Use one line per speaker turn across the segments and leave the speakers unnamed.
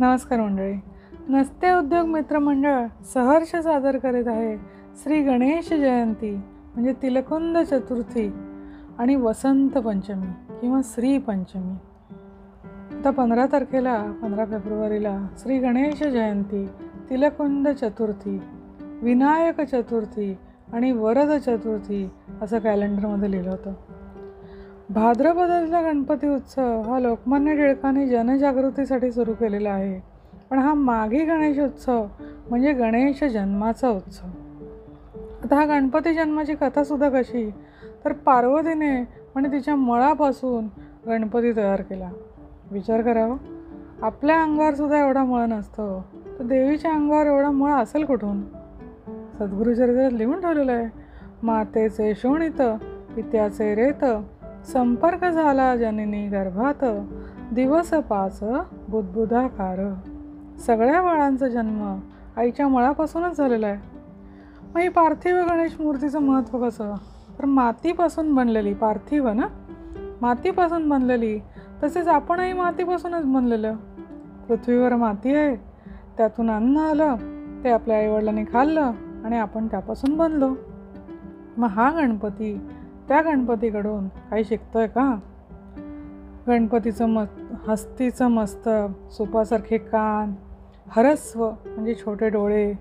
नमस्कार मंडळी. नसते उद्योग मित्रमंडळ सहर्ष सादर करीत आहे श्री गणेश जयंती म्हणजे तिलकुंद चतुर्थी आणि वसंत पंचमी किंवा श्री पंचमी. आता पंधरा तारखेला पंधरा फेब्रुवारीला श्री गणेश जयंती तिलकुंद चतुर्थी विनायक चतुर्थी आणि वरद चतुर्थी असं कॅलेंडरमध्ये लिहिलं होतं. भाद्रपदातला गणपती उत्सव हा लोकमान्य टिळकांनी जनजागृतीसाठी सुरू केलेला आहे. पण हा माघी गणेश उत्सव म्हणजे गणेश जन्माचा उत्सव. आता हा गणपती जन्माची कथासुद्धा कशी? तर पार्वतीने म्हणजे तिच्या मळापासून गणपती तयार केला. विचार करावा हो. आपल्या अंगावरसुद्धा एवढा मळ नसतो. तर देवीच्या अंगावर एवढा मळ असेल कुठून? सद्गुरुचरित्रात लिहून ठेवलेलं आहे. मातेचे शोणित पित्याचे रेत संपर्क झाला जननी गर्भात दिवस पाच बुद्धबुधाकार सगळ्या बाळांचा जन्म आईच्या मळापासूनच झालेला आहे. मग ही पार्थिव गणेश मूर्तीचं महत्त्व कसं? तर मातीपासून बनलेली पार्थिव ना? मातीपासून बनलेली तसेच आपणही मातीपासूनच बनलेलं. पृथ्वीवर माती आहे त्यातून अन्न आलं ते आपल्या आईवडिलांनी खाल्लं आणि आपण त्यापासून बनलो. मग हा गणपती त्या गणपतीकडून काही शिकतोय का? गणपतीचं मस्त हस्तीचं मस्तक सुपासारखे कान हरस्व म्हणजे छोटे डोळे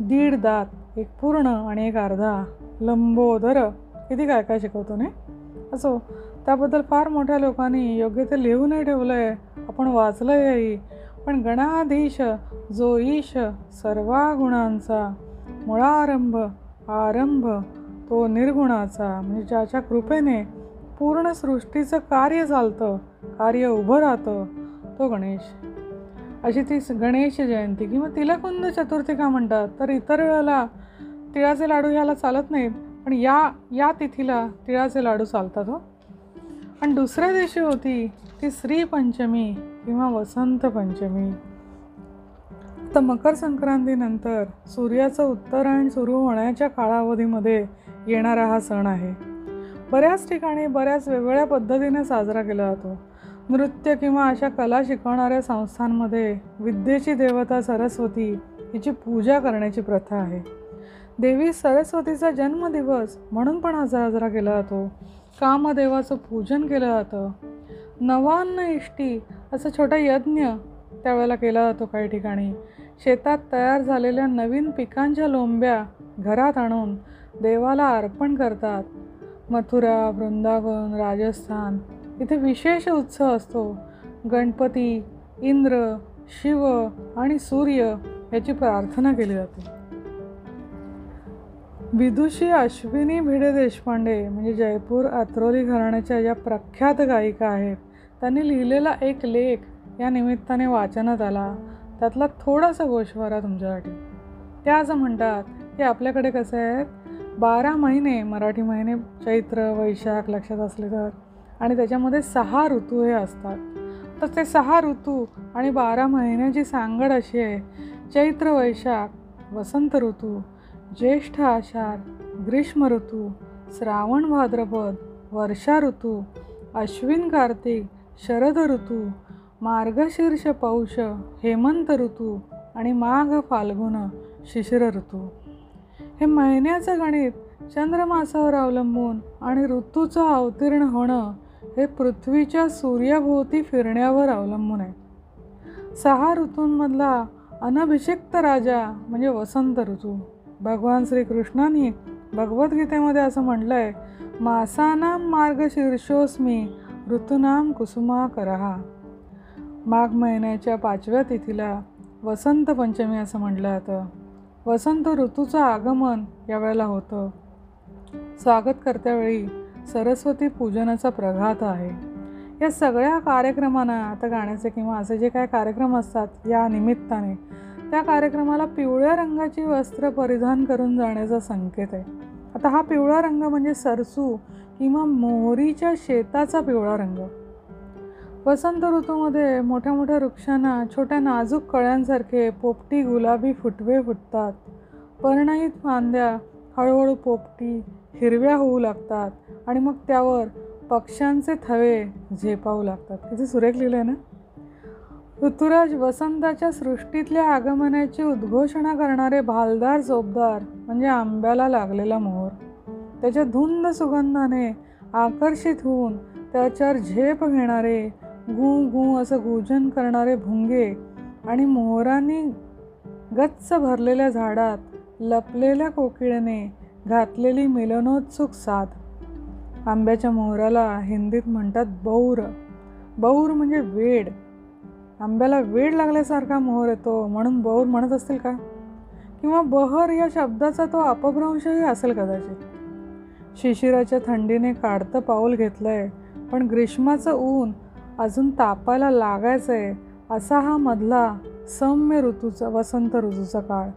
दीड दात एक पूर्ण आणि एक अर्धा लंबोदर. किती काय काय शिकवतो ने असो त्याबद्दल फार मोठ्या लोकांनी योग्य ते लिहूनही ठेवलं आहे आपण वाचलं पण गणाधीश जो ईश सर्वा गुणांचा मुळारंभ आरंभ तो निर्गुणाचा म्हणजे ज्याच्या कृपेने पूर्ण सृष्टीचं कार्य चालतं कार्य उभं राहतं तो गणेश. अशी ती गणेश जयंती किंवा तिलकुंद चतुर्थी का म्हणतात. तर इतर वेळेला तिळाचे लाडू ह्याला चालत नाहीत पण या या तिथीला तिळाचे लाडू चालतात हो. आणि दुसऱ्या दिवशी होती ती श्री पंचमी किंवा वसंत पंचमी. तर मकर संक्रांतीनंतर सूर्याचं उत्तरायण सुरू होण्याच्या कालावधीमध्ये येणारा हा सण आहे. बऱ्याच ठिकाणी बऱ्याच वेगवेगळ्या पद्धतीने साजरा केला जातो. नृत्य किंवा अशा कला शिकवणाऱ्या संस्थांमध्ये विद्येची देवता सरस्वती हिची पूजा करण्याची प्रथा आहे. देवी सरस्वतीचा जन्मदिवस म्हणून पण हा साजरा केला जातो. कामदेवाचं पूजन केलं जातं. नवान्न इष्टी असं छोटा यज्ञ त्यावेळेला केला जातो काही ठिकाणी. शेतात तयार झालेल्या नवीन पिकांच्या लोंब्या घरात आणून देवाला अर्पण करतात. मथुरा वृंदावन राजस्थान इथे विशेष उत्सव असतो. गणपती इंद्र शिव आणि सूर्य याची प्रार्थना केली जाते. विदुषी अश्विनी भिडे देशपांडे म्हणजे जयपूर अत्रोली घराण्याच्या ज्या प्रख्यात गायिका आहेत. त्यांनी लिहिलेला एक लेख या निमित्ताने वाचनात आला. त्यातला थोडासा गोषवारा तुमच्यासाठी. त्या असं म्हणतात की आपल्याकडे कसं आहेत बारा महिने मराठी महिने चैत्र वैशाख लक्षात असले तर. आणि त्याच्यामध्ये सहा ऋतू हे असतात. तर ते सहा ऋतू आणि बारा महिन्याची सांगड अशी आहे चैत्र वैशाख वसंत ऋतू ज्येष्ठ आषाढ ग्रीष्म ऋतू श्रावण भाद्रपद वर्षा ऋतू अश्विन कार्तिक शरद ऋतू मार्गशीर्ष पौष हेमंत ऋतू आणि माघ फाल्गुन शिशिर ऋतू. हे महिन्याचं गणित चंद्रमासावर अवलंबून आणि ऋतूचं अवतीर्ण होणं हे पृथ्वीच्या सूर्याभोवती फिरण्यावर अवलंबून आहे. सहा ऋतूंमधला अनभिषिक्त राजा म्हणजे वसंत ऋतू. भगवान श्रीकृष्णांनी भगवद्गीतेमध्ये असं म्हटलं आहे मासानाम मार्ग शीर्षोस्मी ऋतूनाम कुसुमा करहा. माघ महिन्याच्या पाचव्या तिथीला वसंत पंचमी असं म्हटलं जातं. वसंत ऋतूचं आगमन यावेळेला होतं. स्वागत करत्यावेळी सरस्वती पूजनाचा प्रघात आहे. या सगळ्या कार्यक्रमांना आता गाण्याचे किंवा असे जे काय कार्यक्रम असतात या निमित्ताने त्या कार्यक्रमाला पिवळ्या रंगाची वस्त्र परिधान करून जाण्याचा संकेत आहे. आता हा पिवळा रंग म्हणजे सरसू किंवा मोहरीच्या शेताचा पिवळा रंग. वसंत ऋतूमध्ये मोठ्या मोठ्या वृक्षांना छोट्या नाजूक कळ्यांसारखे पोपटी गुलाबी फुटवे फुटतात. पर्णहित फांद्या हळूहळू पोपटी हिरव्या होऊ लागतात आणि मग त्यावर पक्ष्यांचे थवे झेपावू लागतात. किती सुरेख लिहिलं आहे ना? ऋतुराज वसंताच्या सृष्टीतल्या आगमनाची उद्घोषणा करणारे भालदार जोबदार म्हणजे आंब्याला लागलेला मोहर. त्याच्या धुंद सुगंधाने आकर्षित होऊन त्याच्यावर झेप घेणारे गू गू असं गुजन करणारे भुंगे आणि मोहरांनी गच्च भरलेल्या झाडात लपलेल्या कोकिळेने घातलेली मिलनोत्सुक साथ आंब्याच्या मोहराला हिंदीत म्हणतात बौर. बौर म्हणजे वेड. आंब्याला वेड लागल्यासारखा मोहर येतो म्हणून बौर म्हणत असतील का? किंवा बहर या शब्दाचा तो अपभ्रंशही असेल कदाचित. शिशिराच्या थंडीने काढतं पाऊल घेतलंय पण ग्रीष्माचं ऊन अजून तापायला आहे असा हा मधला सौम्य ऋतूचा वसंत ऋतूचा काळ.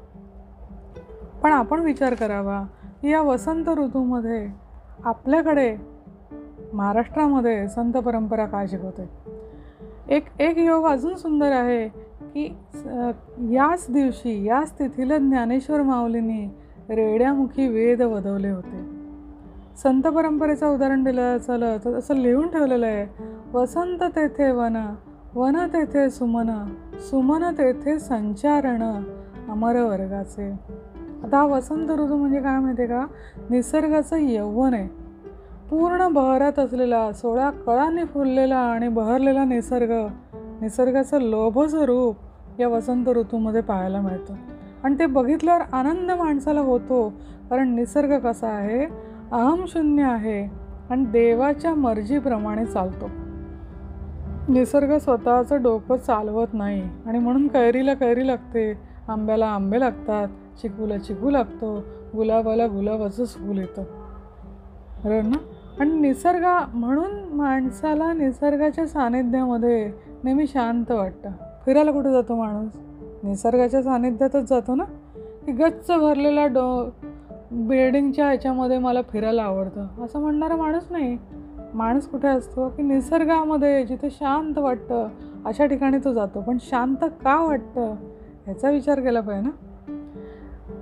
पण आपण विचार करावा की या वसंत ऋतूमध्ये आपल्याकडे महाराष्ट्रामध्ये संत परंपरा काय शिकवते? एक एक योग अजून सुंदर आहे की याच दिवशी याच तिथीला ज्ञानेश्वर माऊलींनी रेड्यामुखी वेद वधवले होते. संत परंपरेचं उदाहरण दिलं झालं तर असं लिहून ठेवलेलं आहे वसंत तेथे वन वन तेथे सुमन सुमन तेथे संचारण अमर वर्गाचे आता हा वसंत ऋतू म्हणजे काय माहिती आहे का? निसर्गाचं यौवन आहे. पूर्ण बहरात असलेला सोळा कळांनी फुललेला आणि बहरलेला निसर्ग निसर्गाचं लोभचं रूप या वसंत ऋतूमध्ये पाहायला मिळतं. आणि ते बघितल्यावर आनंद माणसाला होतो कारण निसर्ग कसा आहे? अहमशून्य आहे आणि देवाच्या मर्जीप्रमाणे चालतो. निसर्ग स्वतःचं डोकं चालवत नाही. आणि म्हणून कैरीला कैरी लागते. आंब्याला आंबे लागतात. चिकूला चिकू लागतो. गुलाबाला गुलाबाचंच फूल येतं. बरोबर ना? आणि निसर्ग म्हणून माणसाला निसर्गाच्या सानिध्यामध्ये नेहमी शांत वाटतं. फिरायला कुठं जातो माणूस? निसर्गाच्या सानिध्यातच जातो ना? की गच्च भरलेला डो बिल्डिंगच्या ह्याच्यामध्ये मला फिरायला आवडतं. असं म्हणणारा माणूस नाही. माणूस कुठे असतो की निसर्गामध्ये जिथे शांत वाटतं अशा ठिकाणी तो जातो. पण शांत का वाटतं? ह्याचा विचार केला पाहिजे ना?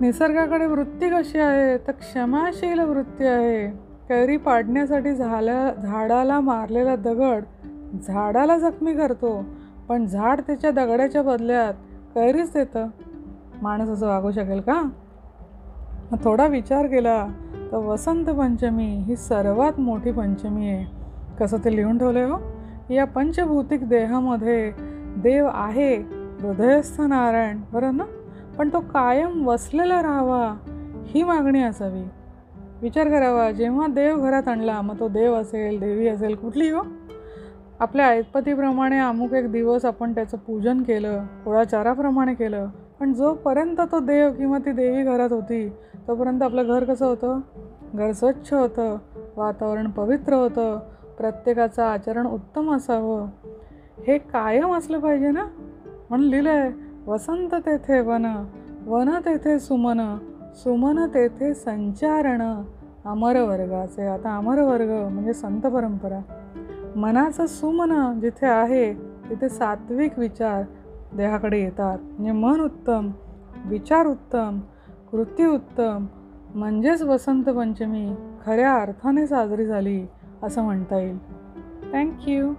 निसर्गाकडे वृत्ती कशी आहे? तर क्षमाशील वृत्ती आहे. कैरी पाडण्यासाठी झाल्या झाडाला मारलेला दगड झाडाला जखमी करतो. पण झाड त्याच्या दगडाच्या बदल्यात कैरीच देतं. माणूस असं वागू शकेल का? मग थोडा विचार केला. तर वसंत पंचमी ही सर्वात मोठी पंचमी आहे. कसं ते लिहून ठेवलं हो? या पंचभौतिक देहामध्ये देव आहे हृदयस्थ नारायण बरं ना? पण तो कायम वसलेला राहावा ही मागणी असावी. विचार करावा जेव्हा देव घरात आणला मग तो देव असेल देवी असेल कुठली हो. आपल्या ऐतपतीप्रमाणे अमुक एक दिवस आपण त्याचं पूजन केलं कुळाचाराप्रमाणे केलं पण जोपर्यंत तो देव किंवा ती देवी घरात होती तोपर्यंत आपलं घर कसं होतं? घर स्वच्छ होतं वातावरण पवित्र होतं प्रत्येकाचं आचरण उत्तम असावं. हे कायम असलं पाहिजे ना? म्हणून लिहिलं आहे वसंत तेथे वन वन तेथे सुमन सुमन तेथे संचारण अमरवर्गाचे आता अमरवर्ग म्हणजे संत परंपरा. मनाचं सुमन जिथे आहे तिथे सात्विक विचार देहाकडे येतात. म्हणजे मन उत्तम विचार उत्तम कृती उत्तम म्हणजेच वसंत पंचमी खऱ्या अर्थाने साजरी झाली असं म्हणता येईल. थँक्यू